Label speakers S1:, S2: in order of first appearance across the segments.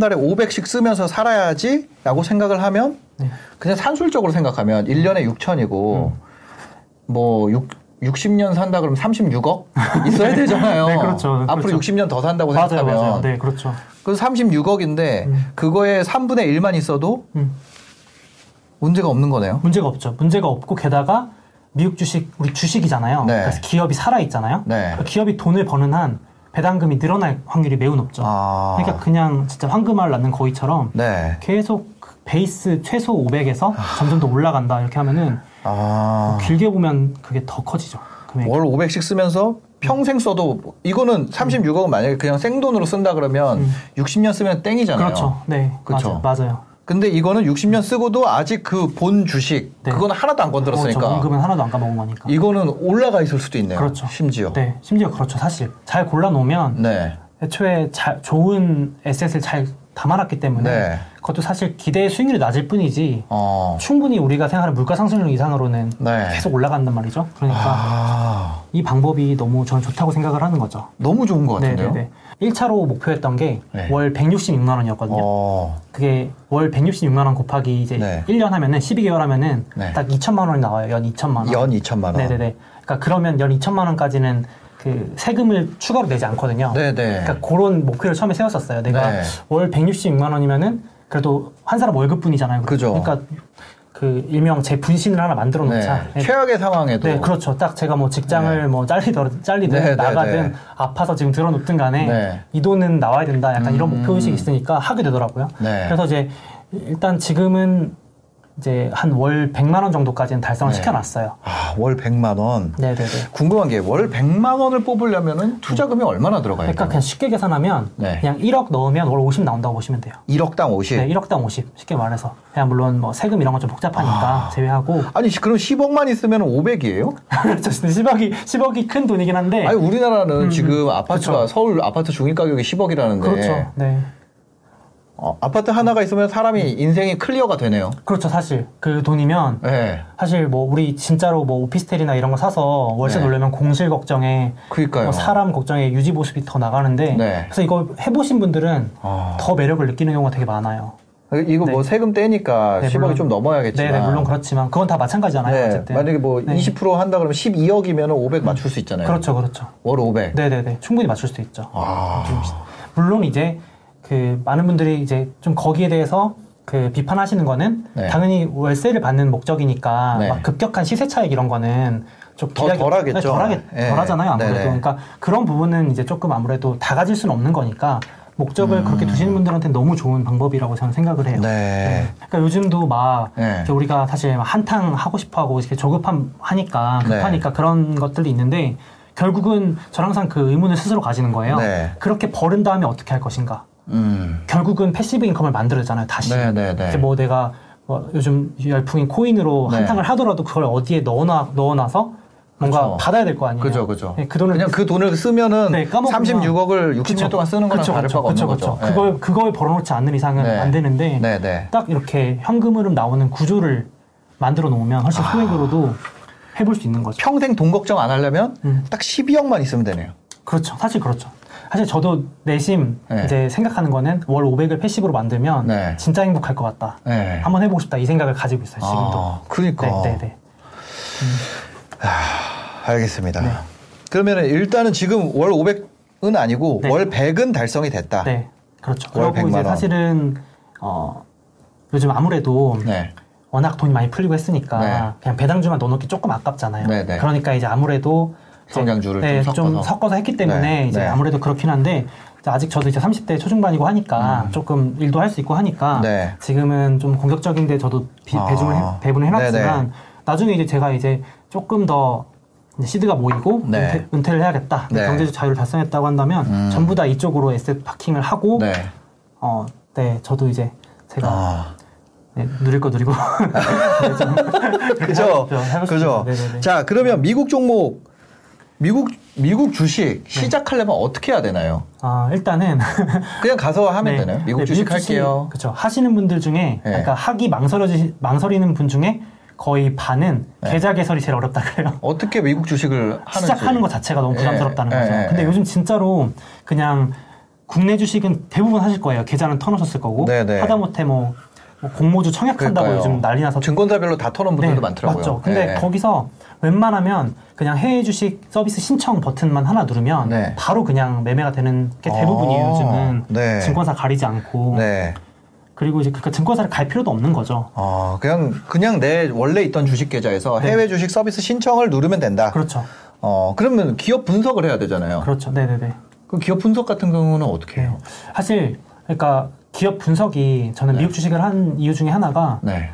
S1: 달에 500씩 쓰면서 살아야지 라고 생각을 하면
S2: 네.
S1: 그냥 산술적으로 생각하면 1년에 6천이고
S2: 음.
S1: 뭐 6, 60년 산다 그러면 36억 있어야 되잖아요.
S2: 네, 그렇죠.
S1: 앞으로
S2: 그렇죠.
S1: 60년 더 산다고
S2: 맞아요,
S1: 생각하면
S2: 맞아요. 네, 그렇죠.
S1: 그 36억인데
S2: 음.
S1: 그거에 3분의 1만 있어도
S2: 음.
S1: 문제가 없는 거네요.
S2: 문제가 없죠. 문제가 없고 게다가 미국 주식 우리 주식이잖아요.
S1: 네.
S2: 그래서 기업이 살아 있잖아요.
S1: 네.
S2: 기업이 돈을 버는 한 배당금이 늘어날 확률이 매우 높죠.
S1: 아.
S2: 그러니까 그냥 진짜 황금알 낳는 거위처럼
S1: 네.
S2: 계속 그 베이스 최소 500에서 점점 더 올라간다 이렇게 하면은
S1: 아.
S2: 길게 보면 그게 더 커지죠. 금액이.
S1: 월 500씩 쓰면서 평생 써도 이거는 36억은 만약에 그냥 생돈으로 쓴다 그러면
S2: 음.
S1: 60년 쓰면 땡이잖아요.
S2: 그렇죠. 네,
S1: 그렇죠.
S2: 맞아요. 맞아요.
S1: 근데 이거는 60년 쓰고도 아직 그 본 주식
S2: 네.
S1: 그거는 하나도 안 건드렸으니까
S2: 그렇죠. 원금은 하나도 안 까먹은 거니까.
S1: 이거는 올라가 있을 수도 있네요.
S2: 그렇죠.
S1: 심지어.
S2: 네, 심지어 그렇죠. 사실 잘 골라 놓으면
S1: 네.
S2: 애초에 잘, 좋은 에셋을 잘 담아놨기 때문에
S1: 네.
S2: 그것도 사실 기대 수익률이 낮을 뿐이지
S1: 어.
S2: 충분히 우리가 생각하는 물가 상승률 이상으로는
S1: 네.
S2: 계속 올라간단 말이죠. 그러니까
S1: 아.
S2: 이 방법이 너무 저는 좋다고 생각을 하는 거죠.
S1: 너무 좋은 것 같은데요.
S2: 네네네. 1차로 목표했던 게
S1: 네.
S2: 월 166만 원이었거든요.
S1: 어.
S2: 그게 월 166만 원 곱하기 이제
S1: 네.
S2: 1년 하면은 12개월 하면은
S1: 네.
S2: 딱 2천만 원이 나와요. 연 2천만 원.
S1: 연 2천만 원.
S2: 네네네. 그러니까 그러면 연 2천만 원까지는 그 세금을 추가로 내지 않거든요.
S1: 네네.
S2: 그러니까 그런 목표를 처음에 세웠었어요. 내가
S1: 네.
S2: 월 166만 원이면은 그래도 한 사람 월급뿐이잖아요.
S1: 그죠.
S2: 그러니까 그 일명 제 분신을 하나 만들어 놓자.
S1: 네. 최악의 상황에도
S2: 네, 그렇죠. 딱 제가 뭐 직장을
S1: 네.
S2: 뭐 잘리든, 잘리든
S1: 네, 네,
S2: 나가든
S1: 네.
S2: 아파서 지금 들어놓든 간에
S1: 네.
S2: 이 돈은 나와야 된다. 약간 이런
S1: 음.
S2: 목표 의식이 있으니까 하게 되더라고요.
S1: 네.
S2: 그래서 이제 일단 지금은 이제 한 월 100만 원 정도까지는 달성을
S1: 네.
S2: 시켜놨어요.
S1: 아, 월 100만 원.
S2: 네 네 네.
S1: 궁금한 게 월 100만 원을 뽑으려면은 투자금이 얼마나 들어가야
S2: 그러니까? 그냥 쉽게 계산하면
S1: 네.
S2: 그냥 1억 넣으면 월 50 나온다고 보시면 돼요.
S1: 1억당 50.
S2: 네, 1억당 50. 쉽게 말해서. 그냥 물론 뭐 세금 이런 건 좀 복잡하니까
S1: 아.
S2: 제외하고.
S1: 아니 그럼 10억만 있으면 500이에요?
S2: 그렇죠. 10억이, 10억이 큰 돈이긴 한데.
S1: 아니 우리나라는
S2: 음,
S1: 지금 아파트가
S2: 그쵸.
S1: 서울 아파트 중위 가격이 10억이라는데
S2: 그렇죠. 네.
S1: 어, 아파트 하나가 있으면 사람이 인생이 클리어가 되네요.
S2: 그렇죠. 사실. 그 돈이면
S1: 네.
S2: 사실 뭐 우리 진짜로 뭐 오피스텔이나 이런 거 사서 월세
S1: 네.
S2: 놀려면 공실 걱정에
S1: 그러니까요.
S2: 뭐 사람 걱정에 유지 보수비 더 나가는데
S1: 네.
S2: 그래서 이거 해보신 분들은
S1: 아.
S2: 더 매력을 느끼는 경우가 되게 많아요.
S1: 이거 뭐
S2: 네.
S1: 세금 떼니까
S2: 네,
S1: 10억이
S2: 물론.
S1: 좀 넘어야겠지만.
S2: 네, 네, 물론 그렇지만 그건 다 마찬가지잖아요.
S1: 네,
S2: 어쨌든.
S1: 만약에 뭐
S2: 네.
S1: 20% 한다 그러면 12억이면 500 맞출 수 있잖아요.
S2: 그렇죠, 그렇죠.
S1: 월 500.
S2: 네 네 네. 충분히 맞출 수 있죠.
S1: 아.
S2: 물론 이제 그 많은 분들이 이제 좀 거기에 대해서 그 비판하시는 거는
S1: 네.
S2: 당연히 월세를 받는 목적이니까
S1: 네.
S2: 막 급격한 시세 차익 이런 거는
S1: 좀더
S2: 기대하기-
S1: 덜하겠죠.
S2: 네, 덜하게,
S1: 네.
S2: 덜하잖아요 아무래도.
S1: 네네.
S2: 그러니까 그런 부분은 이제 조금 아무래도 다 가질 수는 없는 거니까 목적을
S1: 음.
S2: 그렇게 두시는 분들한테 너무 좋은 방법이라고 저는 생각을 해요.
S1: 네.
S2: 그러니까 요즘도 막
S1: 네.
S2: 우리가 사실 막 한탕 하고 싶어하고 이렇게 조급함 하니까 급하니까 그런 것들이 있는데 결국은 저는 항상 그 의문을 스스로 가지는 거예요.
S1: 네.
S2: 그렇게 벌은 다음에 어떻게 할 것인가?
S1: 음.
S2: 결국은 passive income을 만들잖아요. 다시.
S1: 네, 네, 네.
S2: 뭐 내가 뭐 요즘 열풍인 코인으로
S1: 네.
S2: 한탕을 하더라도 그걸 어디에 넣어놔 넣어놔서 뭔가
S1: 그쵸.
S2: 받아야 될 거 아니에요.
S1: 그죠, 그죠.
S2: 네, 그 돈을
S1: 그냥 그 돈을 쓰면은
S2: 네, 까먹으면
S1: 36억을 60년
S2: 그쵸.
S1: 동안 쓰는 거랑
S2: 그쵸,
S1: 다를
S2: 그쵸,
S1: 바가 없는
S2: 그쵸,
S1: 거죠.
S2: 그쵸. 그걸 그걸 벌어놓지 않는 이상은
S1: 네.
S2: 안 되는데
S1: 네, 네.
S2: 딱 이렇게 현금 흐름 나오는 구조를 만들어 놓으면 훨씬
S1: 아.
S2: 소액으로도 해볼 수 있는 거죠.
S1: 평생 돈 걱정 안 하려면
S2: 음.
S1: 딱 12억만 있으면 되네요.
S2: 그렇죠. 사실 그렇죠. 사실 저도 내심
S1: 네.
S2: 이제 생각하는 거는 월 500을 패시브로 만들면
S1: 네.
S2: 진짜 행복할 것 같다.
S1: 네.
S2: 한번 해보고 싶다 이 생각을 가지고 있어요. 지금도.
S1: 아, 그러니까.
S2: 네, 네, 네.
S1: 알겠습니다.
S2: 네.
S1: 그러면은 일단은 지금 월 500은 아니고
S2: 네.
S1: 월 100은 달성이 됐다.
S2: 네, 그렇죠.
S1: 월
S2: 그리고
S1: 100만
S2: 이제
S1: 원.
S2: 사실은 어 요즘 아무래도
S1: 네.
S2: 워낙 돈이 많이 풀리고 했으니까
S1: 네.
S2: 그냥 배당주만 넣어놓기 조금 아깝잖아요.
S1: 네, 네.
S2: 그러니까 이제 아무래도
S1: 성장주를
S2: 네, 좀좀
S1: 섞어서.
S2: 섞어서 했기 때문에
S1: 네,
S2: 이제
S1: 네.
S2: 아무래도 그렇긴 한데 아직 저도 이제 30대 초중반이고 하니까 조금 일도 할 수 있고 하니까
S1: 음. 네.
S2: 지금은 좀 공격적인데 저도 비-
S1: 아.
S2: 배분을, 해, 배분을 해놨지만. 나중에 이제 제가 이제 조금 더 시드가 모이고
S1: 네.
S2: 은퇴, 를 해야겠다.
S1: 네.
S2: 경제적 자유를 달성했다고 한다면
S1: 음.
S2: 전부 다 이쪽으로 에셋 파킹을 하고
S1: 네.
S2: 어, 네, 저도 이제 제가 아. 네, 누릴 거 누리고.
S1: 네, 그죠. 그죠. 자, 그러면 미국 종목, 미국, 미국 주식 네. 시작하려면 네. 어떻게 해야 되나요?
S2: 아, 일단은.
S1: 그냥 가서 하면 네. 되나요? 미국 네, 주식 미국 할게요.
S2: 그죠. 하시는 분들 중에, 그러니까 하기 망설여지, 망설이는 분 중에 거의 반은 계좌 개설이 제일 어렵다 그래요.
S1: 어떻게 미국 주식을.
S2: 시작하는 것 자체가 너무 부담스럽다는 거죠. 근데 요즘 진짜로 그냥 국내 주식은 대부분 하실 거예요. 계좌는 터놓으셨을 거고. 하다못해 뭐 뭐 공모주 청약한다고 그러니까요. 요즘 난리 나서
S1: 증권사별로 다 터놓은 분들도 네, 많더라고요.
S2: 맞죠. 근데 네. 거기서 웬만하면 그냥 해외 주식 서비스 신청 버튼만 하나 누르면 네. 바로 그냥 매매가 되는 게 대부분이에요. 아, 요즘은 네. 증권사 가리지 않고. 네. 그리고 이제 그 증권사를 갈 필요도 없는 거죠.
S1: 아, 그냥 그냥 내 원래 있던 주식 계좌에서 네. 해외 주식 서비스 신청을 누르면 된다.
S2: 그렇죠.
S1: 어, 그러면 기업 분석을 해야 되잖아요.
S2: 그렇죠. 네, 네, 네.
S1: 그 기업 분석 같은 경우는 어떻게 해요?
S2: 사실 그러니까 기업 분석이 저는 네. 미국 주식을 한 이유 중에 하나가 네.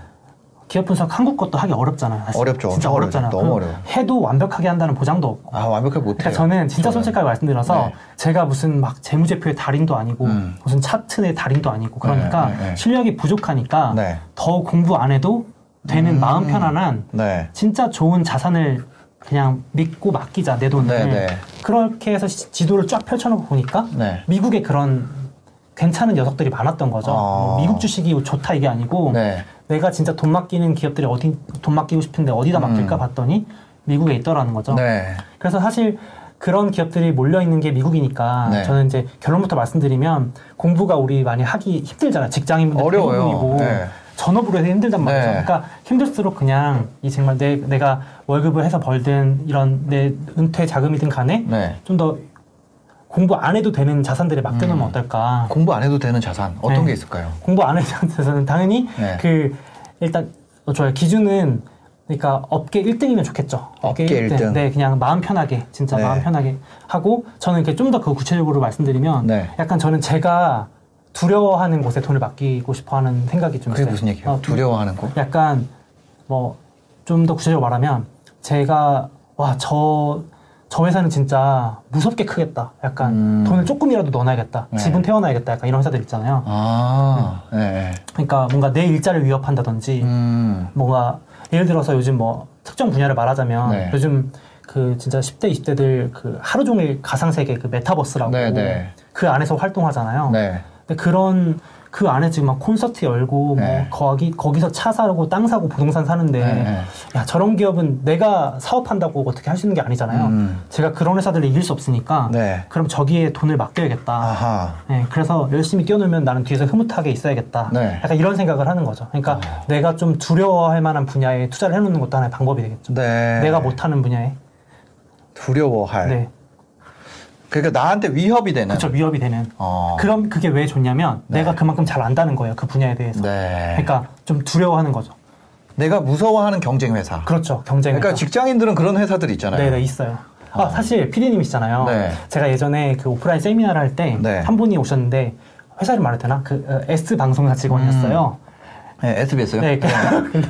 S2: 기업 분석 한국 것도 하기 어렵잖아요.
S1: 사실. 어렵죠.
S2: 진짜 어렵잖아요.
S1: 너무 어려워.
S2: 해도 완벽하게 한다는 보장도 없고.
S1: 아 완벽하게 못해요.
S2: 그러니까 저는 진짜 솔직하게 말씀드려서 네. 제가 무슨 막 재무제표의 달인도 아니고 음. 무슨 차트의 달인도 아니고 그러니까 네, 네, 네. 실력이 부족하니까 네. 더 공부 안 해도 되는 음. 마음 편안한 진짜 좋은 자산을 그냥 믿고 맡기자 내 돈을 그렇게 해서 지도를 쫙 펼쳐놓고 보니까 미국의 그런 괜찮은 녀석들이 많았던 거죠. 아. 뭐 미국 주식이 좋다 이게 아니고 네. 내가 진짜 돈 맡기는 기업들이 어디 돈 맡기고 싶은데 어디다 맡길까 음. 봤더니 미국에 있더라는 거죠. 네. 그래서 사실 그런 기업들이 몰려 있는 게 미국이니까 네. 저는 이제 결론부터 말씀드리면 공부가 우리 많이 하기 힘들잖아요. 직장인분들
S1: 어려워요. 네.
S2: 전업으로 해서 힘들단 말이죠. 네. 그러니까 힘들수록 그냥 이 정말 내, 내가 월급을 해서 벌든 이런 내 은퇴 자금이든 간에 네. 좀더 공부 안 해도 되는 자산들에 맡겨놓으면 음. 어떨까?
S1: 공부 안 해도 되는 자산 어떤 네. 게 있을까요?
S2: 공부 안 해도 되는 자산은 당연히 네. 그 일단 어, 좋아요. 기준은 그러니까 업계 1등이면 좋겠죠.
S1: 업계, 업계 1등. 1등.
S2: 네, 그냥 마음 편하게 진짜 네. 마음 편하게 하고 저는 이렇게 좀 더 그 구체적으로 말씀드리면 네. 약간 저는 제가 두려워하는 곳에 돈을 맡기고 싶어하는 생각이 좀
S1: 그게 있어요. 무슨 얘기예요? 어, 두려워하는 곳?
S2: 약간 뭐 좀 더 구체적으로 말하면 제가 와 저 저 회사는 진짜 무섭게 크겠다. 약간 음. 돈을 조금이라도 넣어놔야겠다. 네. 지분 태워놔야겠다. 약간 이런 회사들 있잖아요.
S1: 아, 음. 네.
S2: 그러니까 뭔가 내 일자를 위협한다든지, 음. 뭔가 예를 들어서 요즘 뭐 특정 분야를 말하자면 네. 요즘 그 진짜 10대, 20대들 그 하루 종일 가상세계 그 메타버스라고 네, 네. 그 안에서 활동하잖아요. 네. 근데 그런 그 안에 지금 막 콘서트 열고 뭐 네. 뭐 거기 거기서 차 사고 땅 사고 부동산 사는데 네. 야 저런 기업은 내가 사업한다고 어떻게 할 수 있는 게 아니잖아요. 음. 제가 그런 회사들을 이길 수 없으니까 네. 그럼 저기에 돈을 맡겨야겠다. 아하. 네, 그래서 열심히 뛰어놀면 나는 뒤에서 흐뭇하게 있어야겠다. 네. 약간 이런 생각을 하는 거죠. 그러니까 어. 내가 좀 두려워할 만한 분야에 투자를 해놓는 것도 하나의 방법이 되겠죠. 네. 내가 못하는 분야에
S1: 두려워할. 네. 그러니까 나한테 위협이 되는.
S2: 그렇죠, 위협이 되는. 어. 그럼 그게 왜 좋냐면 네. 내가 그만큼 잘 안다는 거예요, 그 분야에 대해서. 네. 그러니까 좀 두려워하는 거죠.
S1: 내가 무서워하는 경쟁 회사.
S2: 그렇죠, 경쟁.
S1: 그러니까 직장인들은 그런 회사들 있잖아요.
S2: 네, 네 있어요. 아, 어. 사실 PD님이시잖아요. 네. 제가 예전에 그 오프라인 세미나를 할 때한 네. 분이 오셨는데 회사를 말해도 되나? 그 어, S 방송사 직원이었어요. 음.
S1: 네, SBS요? 네,
S2: 그, 근데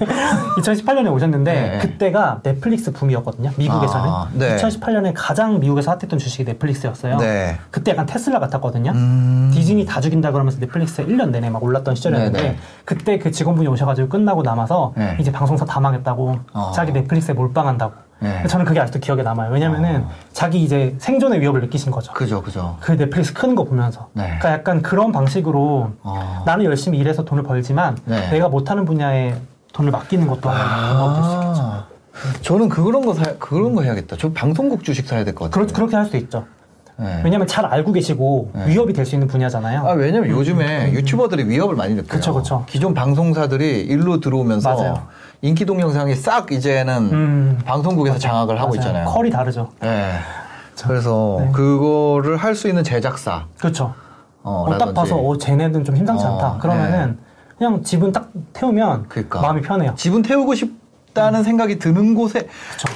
S2: 2018년에 오셨는데 네. 그때가 넷플릭스 붐이었거든요. 미국에서는. 아, 네. 2018년에 가장 미국에서 핫했던 주식이 넷플릭스였어요. 네. 그때 약간 테슬라 같았거든요. 음... 디즈니 다 죽인다 그러면서 넷플릭스에 1년 내내 막 올랐던 시절이었는데 네네. 네. 그때 그 직원분이 오셔가지고 끝나고 남아서 네. 이제 방송사 다 망했다고 어... 자기 넷플릭스에 몰빵한다고 네. 저는 그게 아직도 기억에 남아요. 왜냐면은 어. 자기 이제 생존의 위협을 느끼신 거죠.
S1: 그죠, 그죠.
S2: 그 넷플릭스 크는 거 보면서. 네. 그러니까 약간 그런 방식으로 어. 나는 열심히 일해서 돈을 벌지만 네. 내가 못하는 분야에 돈을 맡기는 것도 하나의 아. 방법일 수 있겠죠.
S1: 저는 그런 거 사, 그런 거 해야겠다. 저 방송국 주식 사야 될 것 같아요.
S2: 그렇, 그렇게 할 수 있죠. 네. 왜냐면 잘 알고 계시고 네. 위협이 될 수 있는 분야잖아요.
S1: 아, 왜냐면 음. 요즘에 음. 유튜버들이 위협을 많이 느껴요. 그쵸, 그쵸. 기존 방송사들이 일로 들어오면서 맞아요. 인기 동영상이 싹 이제는 음. 방송국에서 맞아요. 장악을 하고 맞아요. 있잖아요.
S2: 컬이 다르죠.
S1: 네. 그래서 네. 그거를 할 수 있는 제작사.
S2: 그렇죠. 어, 어, 딱 봐서 어, 쟤네는 좀 힘상치 어, 않다. 그러면은 네. 그냥 지분 딱 태우면 그러니까. 마음이 편해요.
S1: 지분 태우고 싶다는 음. 생각이 드는 곳에
S2: 그렇죠.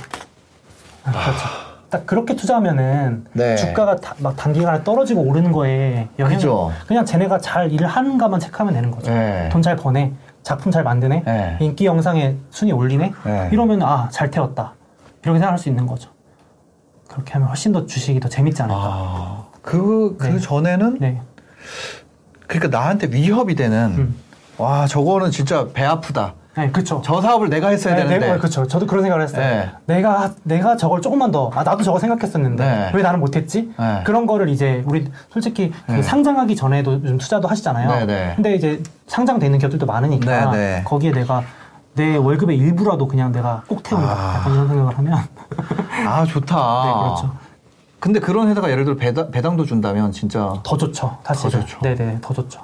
S2: 아, 그렇죠. 딱 그렇게 투자하면은 네. 주가가 다, 막 단기간에 떨어지고 오르는 거에 영향을 그죠. 그냥 쟤네가 잘 일을 하는가만 체크하면 되는 거죠. 네. 돈잘 버네. 작품 잘 만드네, 네. 인기 영상에 순위 올리네, 네. 이러면 아 잘 태웠다 이렇게 생각할 수 있는 거죠. 그렇게 하면 훨씬 더 주식이 더 재밌지 않을까. 아,
S1: 그, 그 네. 전에는 네. 그러니까 나한테 위협이 되는 음. 와 저거는 진짜 배 아프다.
S2: 네, 그렇죠.
S1: 저 사업을 내가 했어야 네, 되는데.
S2: 그렇죠. 저도 그런 생각을 했어요. 네. 내가 내가 저걸 조금만 더, 아 나도 저거 생각했었는데 네. 왜 나는 못했지? 네. 그런 거를 이제 우리 솔직히 그 네. 상장하기 전에도 좀 투자도 하시잖아요. 네, 근데 이제 상장되는 기업들도 많으니까 거기에 내가 내 월급의 일부라도 그냥 내가 꼭 태운다. 아. 약간 이런 생각을 하면.
S1: 아 좋다. 네, 그렇죠. 근데 그런 회사가 예를 들어 배당, 배당도 준다면 진짜
S2: 더 좋죠. 사실. 더 좋죠. 네네, 더 좋죠.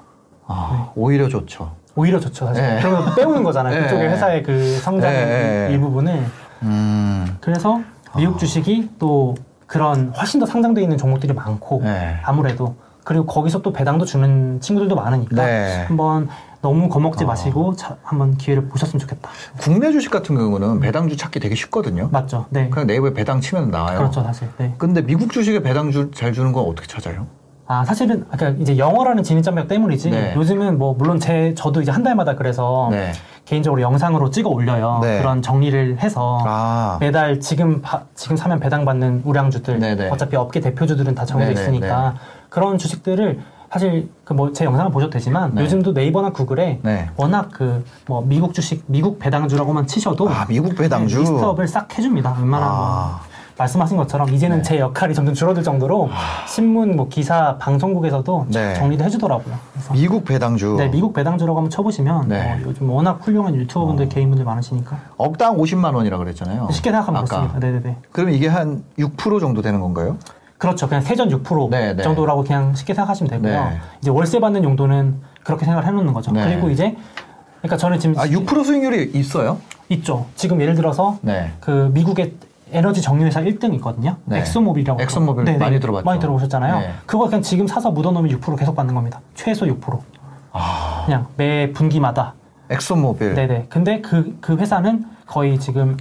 S1: 아, 오히려 좋죠.
S2: 오히려 좋죠, 사실. 네. 그러면 빼오는 거잖아요. 네. 그쪽에 회사의 그 성장 네. 일부분을. 음. 그래서 미국 주식이 또 그런 훨씬 더 상장돼 있는 종목들이 많고 네. 아무래도 그리고 거기서 또 배당도 주는 친구들도 많으니까 네. 한번 너무 겁먹지 어. 마시고 자, 한번 기회를 보셨으면 좋겠다.
S1: 국내 주식 같은 경우는 배당주 찾기 되게 쉽거든요.
S2: 맞죠. 네.
S1: 그냥 네이버에 배당 치면 나와요.
S2: 그렇죠, 사실. 네.
S1: 근데 미국 주식에 배당주 잘 주는 건 어떻게 찾아요?
S2: 아 사실은 그러니까 이제 영어라는 진입장벽 때문이지 네. 요즘은 뭐 물론 제 저도 이제 한 달마다 그래서 네. 개인적으로 영상으로 찍어 올려요 네. 그런 정리를 해서 아. 매달 지금 바, 지금 사면 배당 받는 우량주들 네, 네. 어차피 업계 대표주들은 다 정해져 네, 있으니까 그런 주식들을 사실 그 뭐 제 영상을 보셔도 되지만 네. 요즘도 네이버나 구글에 네. 워낙 그 뭐 미국 주식 미국 배당주라고만 치셔도
S1: 아 미국 배당주
S2: 리스트업을 싹 해줍니다. 웬만한 아. 말씀하신 것처럼 이제는 네. 제 역할이 점점 줄어들 정도로 아. 신문, 뭐 기사, 방송국에서도 네. 정리도 해주더라고요.
S1: 미국 배당주.
S2: 네, 미국 배당주라고 한번 쳐보시면 네. 어, 요즘 워낙 훌륭한 유튜버분들, 어. 개인분들 많으시니까.
S1: 억당 50만 원이라 그랬잖아요.
S2: 쉽게 생각하면 아까. 그렇습니다. 네네네.
S1: 그럼 이게 한 6% 정도 되는 건가요?
S2: 그렇죠. 그냥 세전 6% 네, 네. 정도라고 그냥 쉽게 생각하시면 되고요. 네. 이제 월세 받는 용도는 그렇게 생각을 해놓는 거죠. 네. 그리고 이제 그러니까 저는 지금
S1: 아, 6% 수익률이 있어요?
S2: 있죠. 지금 예를 들어서 네. 그 미국의 에너지 정유회사 1등 있거든요. 네. 엑손모빌이라고.
S1: 엑손모빌 네네. 많이 들어봤죠.
S2: 많이 들어보셨잖아요. 네. 그거 그냥 지금 사서 묻어놓으면 6% 계속 받는 겁니다. 최소 6%. 아... 그냥 매 분기마다.
S1: 엑손모빌.
S2: 네네. 근데 그, 그 회사는 거의 지금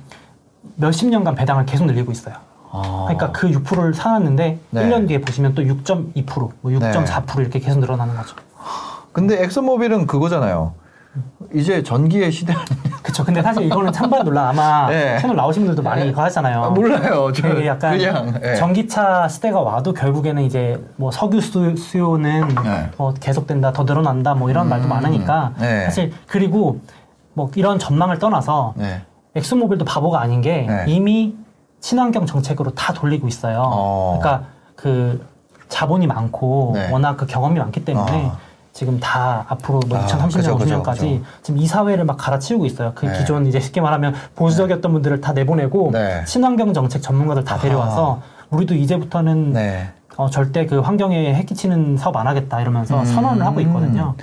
S2: 몇십 년간 배당을 계속 늘리고 있어요. 아. 그러니까 그 6%를 사놨는데 네. 1년 뒤에 보시면 또 6.2%, 뭐 6.4% 네. 이렇게 계속 늘어나는 거죠.
S1: 근데 엑소모빌은 그거잖아요. 이제 전기의 시대 아니냐.
S2: 그쵸. 근데 사실 이거는 찬반 논란 아마 네. 채널 나오신 분들도 많이 네. 하잖아요. 아,
S1: 몰라요. 저
S2: 약간 그냥, 네. 전기차 시대가 와도 결국에는 이제 뭐 석유 수, 요는 네. 뭐 계속된다, 더 늘어난다, 뭐 이런 음, 말도 많으니까 네. 사실 그리고 뭐 이런 전망을 떠나서 네. 엑소모빌도 바보가 아닌 게 이미 친환경 정책으로 다 돌리고 있어요. 어. 그러니까 그 자본이 많고 네. 워낙 그 경험이 많기 때문에 어. 지금 다 앞으로 뭐 아, 2030년, 50년까지 지금 이 사회를 막 갈아치우고 있어요. 그 네. 기존 이제 쉽게 말하면 보수적이었던 네. 분들을 다 내보내고 네. 친환경 정책 전문가들 다 데려와서 아. 우리도 이제부터는 네. 어, 절대 그 환경에 해끼치는 사업 안 하겠다 이러면서 음. 선언을 하고 있거든요.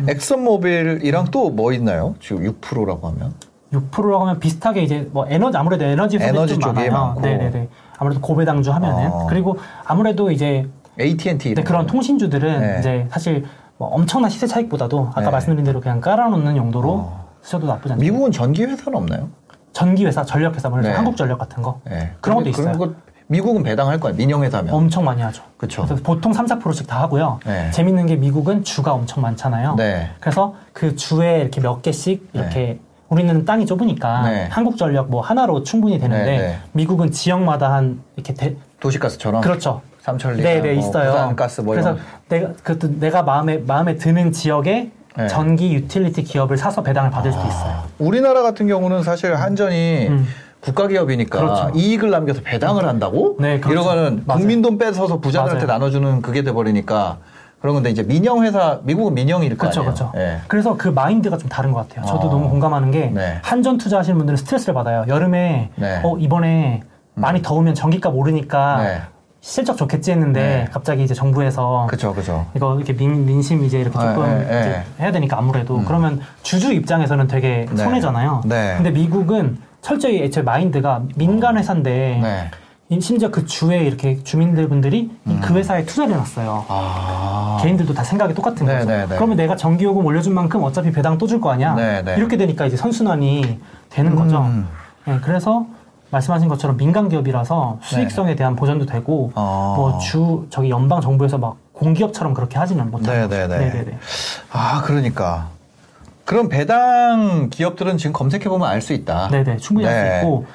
S1: 음. 엑선모빌이랑 또뭐 있나요? 지금 6%라고 하면?
S2: 6%라고 하면 비슷하게 이제 뭐 에너지 아무래도 에너지
S1: 에너지 좀 쪽이 많아요. 많고.
S2: 네네네. 아무래도 고배당주 하면은 어. 그리고 아무래도 이제
S1: AT&T
S2: 네, 그런 통신주들은 네. 이제 사실 뭐 엄청난 시세 차익보다도 아까 네. 말씀드린 대로 그냥 깔아놓는 용도로 어. 쓰셔도 나쁘지 않죠.
S1: 미국은 전기 회사는 없나요?
S2: 전기 회사, 전력 회사, 뭐 네. 한국전력 같은 거 네. 그런 것도 있어요. 그런
S1: 미국은 배당할 거야 민영 회사면
S2: 엄청 많이 하죠.
S1: 그렇죠.
S2: 보통 3, 4%씩 다 하고요. 네. 재밌는 게 미국은 주가 엄청 많잖아요. 네. 그래서 그 주에 이렇게 몇 개씩 이렇게 우리는 땅이 좁으니까 네. 한국 전력 뭐 하나로 충분히 되는데 네, 네. 미국은 지역마다 한 이렇게 대,
S1: 도시가스처럼
S2: 그렇죠.
S1: 삼천리
S2: 네네 네, 뭐 있어요.
S1: 부산가스 뭐
S2: 그래서 내가 그것도 내가 마음에 마음에 드는 지역에 네. 전기 유틸리티 기업을 사서 배당을 받을 아, 수도 있어요.
S1: 우리나라 같은 경우는 사실 한전이 음. 국가 기업이니까 그렇죠. 이익을 남겨서 배당을 한다고? 네, 그렇죠. 이러고는 국민 돈 뺏어서 부자들한테 맞아요. 나눠주는 그게 돼버리니까 그런 건데 이제 민영 회사 미국은 민영일 거 그렇죠, 아니에요. 그렇죠. 네.
S2: 그래서 그 마인드가 좀 다른 것 같아요. 저도 어. 너무 공감하는 게 네. 한전 투자하시는 분들은 스트레스를 받아요. 여름에 네. 어 이번에 음. 많이 더우면 전기값 오르니까 네. 실적 좋겠지 했는데 네. 갑자기 이제 정부에서
S1: 그쵸, 그쵸.
S2: 이거 이렇게 민, 민심 이제 이렇게 아, 조금 이제 해야 되니까 아무래도 음. 그러면 주주 입장에서는 되게 네. 손해잖아요. 근데 미국은 철저히 애초에 마인드가 민간 회사인데 심지어 그 주에 이렇게 주민들분들이 음. 그 회사에 투자를 해놨어요. 아. 개인들도 다 생각이 똑같은 네네네. 거죠. 네, 네. 그러면 내가 전기요금 올려준 만큼 어차피 배당 또 줄 거 아니야. 네네. 네. 이렇게 되니까 이제 선순환이 되는 음. 거죠. 네, 그래서 말씀하신 것처럼 민간 기업이라서 수익성에 대한 보전도 되고 아. 뭐주 저기 연방 정부에서 막 공기업처럼 그렇게 하지는 못하는 거죠. 네네네.
S1: 아 그러니까. 그럼 배당 기업들은 지금 검색해 보면 알 수 있다.
S2: 네네 충분히 네. 알수 있고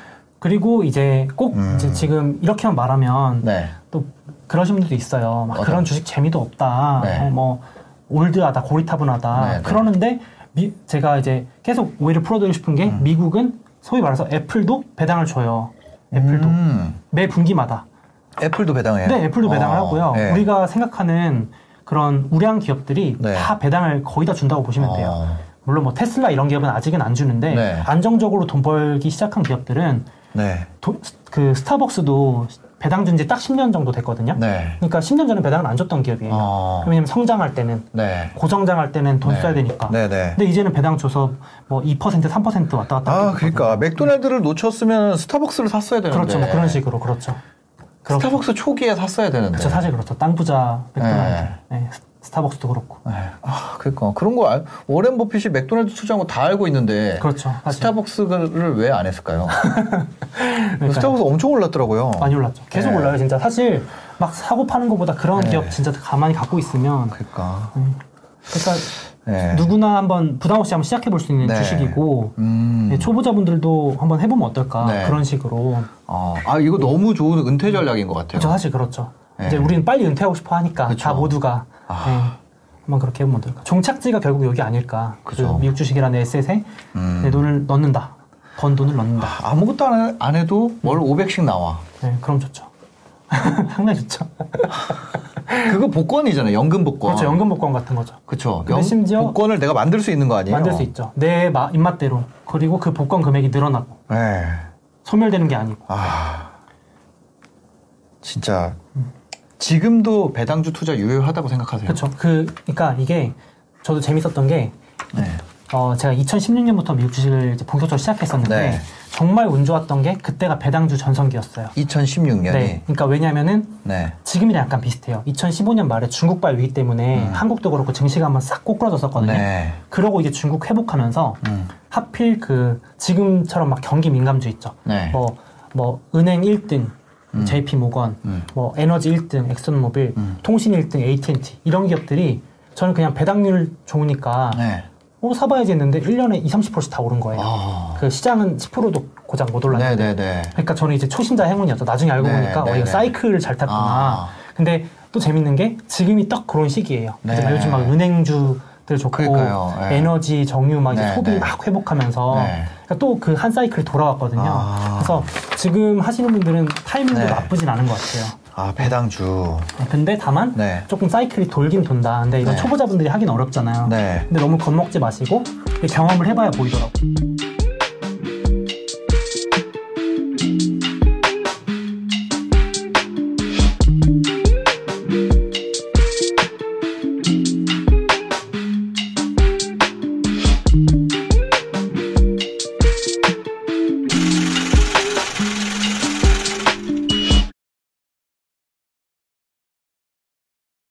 S2: 그리고 이제 꼭 음. 이제 지금 이렇게만 말하면 네. 또 그러신 분들도 있어요. 막 그런 주식 재미도 없다. 네. 어, 뭐 올드하다, 고리타분하다. 네, 네, 그러는데 미, 제가 이제 계속 오해를 풀어드리고 싶은 게 음. 미국은 소위 말해서 애플도 배당을 줘요. 애플도 음. 매 분기마다.
S1: 애플도 배당해요?
S2: 네, 애플도 어, 배당을 하고요. 네. 우리가 생각하는 그런 우량 기업들이 네. 다 배당을 거의 다 준다고 보시면 돼요. 어. 물론 뭐 테슬라 이런 기업은 아직은 안 주는데 네. 안정적으로 돈 벌기 시작한 기업들은 네. 도, 그 스타벅스도 배당 준 지 딱 10년 정도 됐거든요. 네. 그러니까 10년 전에 배당을 안 줬던 기업이에요. 어. 왜냐면 성장할 때는 네. 고성장할 때는 돈 네. 써야 되니까. 네, 네. 근데 이제는 배당 줘서 뭐 2% 3% 왔다 갔다.
S1: 아, 그러니까 맥도날드를 놓쳤으면 스타벅스를 샀어야 되는데.
S2: 그렇죠. 뭐 그런 식으로 그렇죠.
S1: 스타벅스 초기에 샀어야 되는데.
S2: 그렇죠. 사실 그렇죠. 땅 부자 맥도날드. 네. 스타벅스도 그렇고. 네.
S1: 아, 그러니까 그런 거 알, 워렌 버핏이 맥도날드 투자한 거 다 알고 있는데.
S2: 그렇죠.
S1: 사실. 스타벅스를 왜 안 했을까요? 스타벅스 엄청 올랐더라고요.
S2: 많이 올랐죠. 계속 네. 올라요, 진짜. 사실 막 사고 파는 것보다 그런 네. 기업 진짜 가만히 갖고 있으면.
S1: 그러니까.
S2: 네. 그러니까 네. 누구나 한번 부담 없이 한번 시작해 볼 수 있는 네. 주식이고 음. 네, 초보자분들도 한번 해보면 어떨까 네. 그런 식으로.
S1: 아, 아 이거 너무 좋은 은퇴 전략인 것 같아요.
S2: 그렇죠, 사실 그렇죠. 이제 우리는 빨리 은퇴하고 싶어 하니까 그쵸. 다 모두가 아. 네. 한번 그렇게 해보면 어떨까. 종착지가 결국 여기 아닐까. 그죠. 그 미국 주식이라는 에셋에 음. 내 돈을 넣는다. 번 돈을 넣는다.
S1: 아, 무것도 안, 안 해도 월 500씩 나와.
S2: 네, 그럼 좋죠. 상당히 좋죠.
S1: 그거 복권이잖아요. 연금 복권.
S2: 그렇죠. 연금 복권 같은 거죠.
S1: 그렇죠. 연, 심지어 복권을 내가 만들 수 있는 거 아니에요?
S2: 만들 수 있죠. 내 마, 입맛대로. 그리고 그 복권 금액이 늘어나고. 네. 소멸되는 게 아니고. 아.
S1: 진짜 음. 지금도 배당주 투자 유효하다고 생각하세요?
S2: 그렇죠. 그, 그러니까 이게 저도 재밌었던 게 네. 어, 제가 2016년부터 미국 주식을 이제 본격적으로 시작했었는데 네. 정말 운 좋았던 게 그때가 배당주 전성기였어요.
S1: 2016년이.
S2: 네. 그러니까 왜냐면은 네. 지금이랑 약간 비슷해요. 2015년 말에 중국발 위기 때문에 음. 한국도 그렇고 증시가 한번 싹 꼬꾸라졌었거든요. 네. 그러고 이제 중국 회복하면서 음. 하필 그 지금처럼 막 경기 민감주 있죠. 네. 뭐, 뭐 은행 1등 음. JP 모건, 음. 뭐 에너지 1등 엑슨모빌, 음. 통신 1등 AT&T 이런 기업들이 저는 그냥 배당률 좋으니까 네. 어, 사봐야지 했는데 1년에 20, 30%씩 다 오른 거예요. 아. 그 시장은 10%도 고작 못 올랐는데. 네네네. 네, 네. 그러니까 저는 이제 초신자 행운이었죠. 나중에 알고 네, 보니까 어, 이거 네, 사이클을 잘 탔구나. 아. 근데 또 재밌는 게 지금이 딱 그런 시기예요. 네. 요즘 막 은행주 들 좋고 네. 에너지 정유 막 이제 네, 소비 네. 막 회복하면서 또 그 한 사이클이 돌아왔거든요. 아. 그래서 지금 하시는 분들은 타이밍도 네. 나쁘진 않은 것 같아요.
S1: 아 배당주.
S2: 근데 다만 네. 조금 사이클이 돌긴 돈다. 근데 이건 초보자분들이 하긴 어렵잖아요. 근데 너무 겁먹지 마시고 경험을 해봐야 보이더라고. 요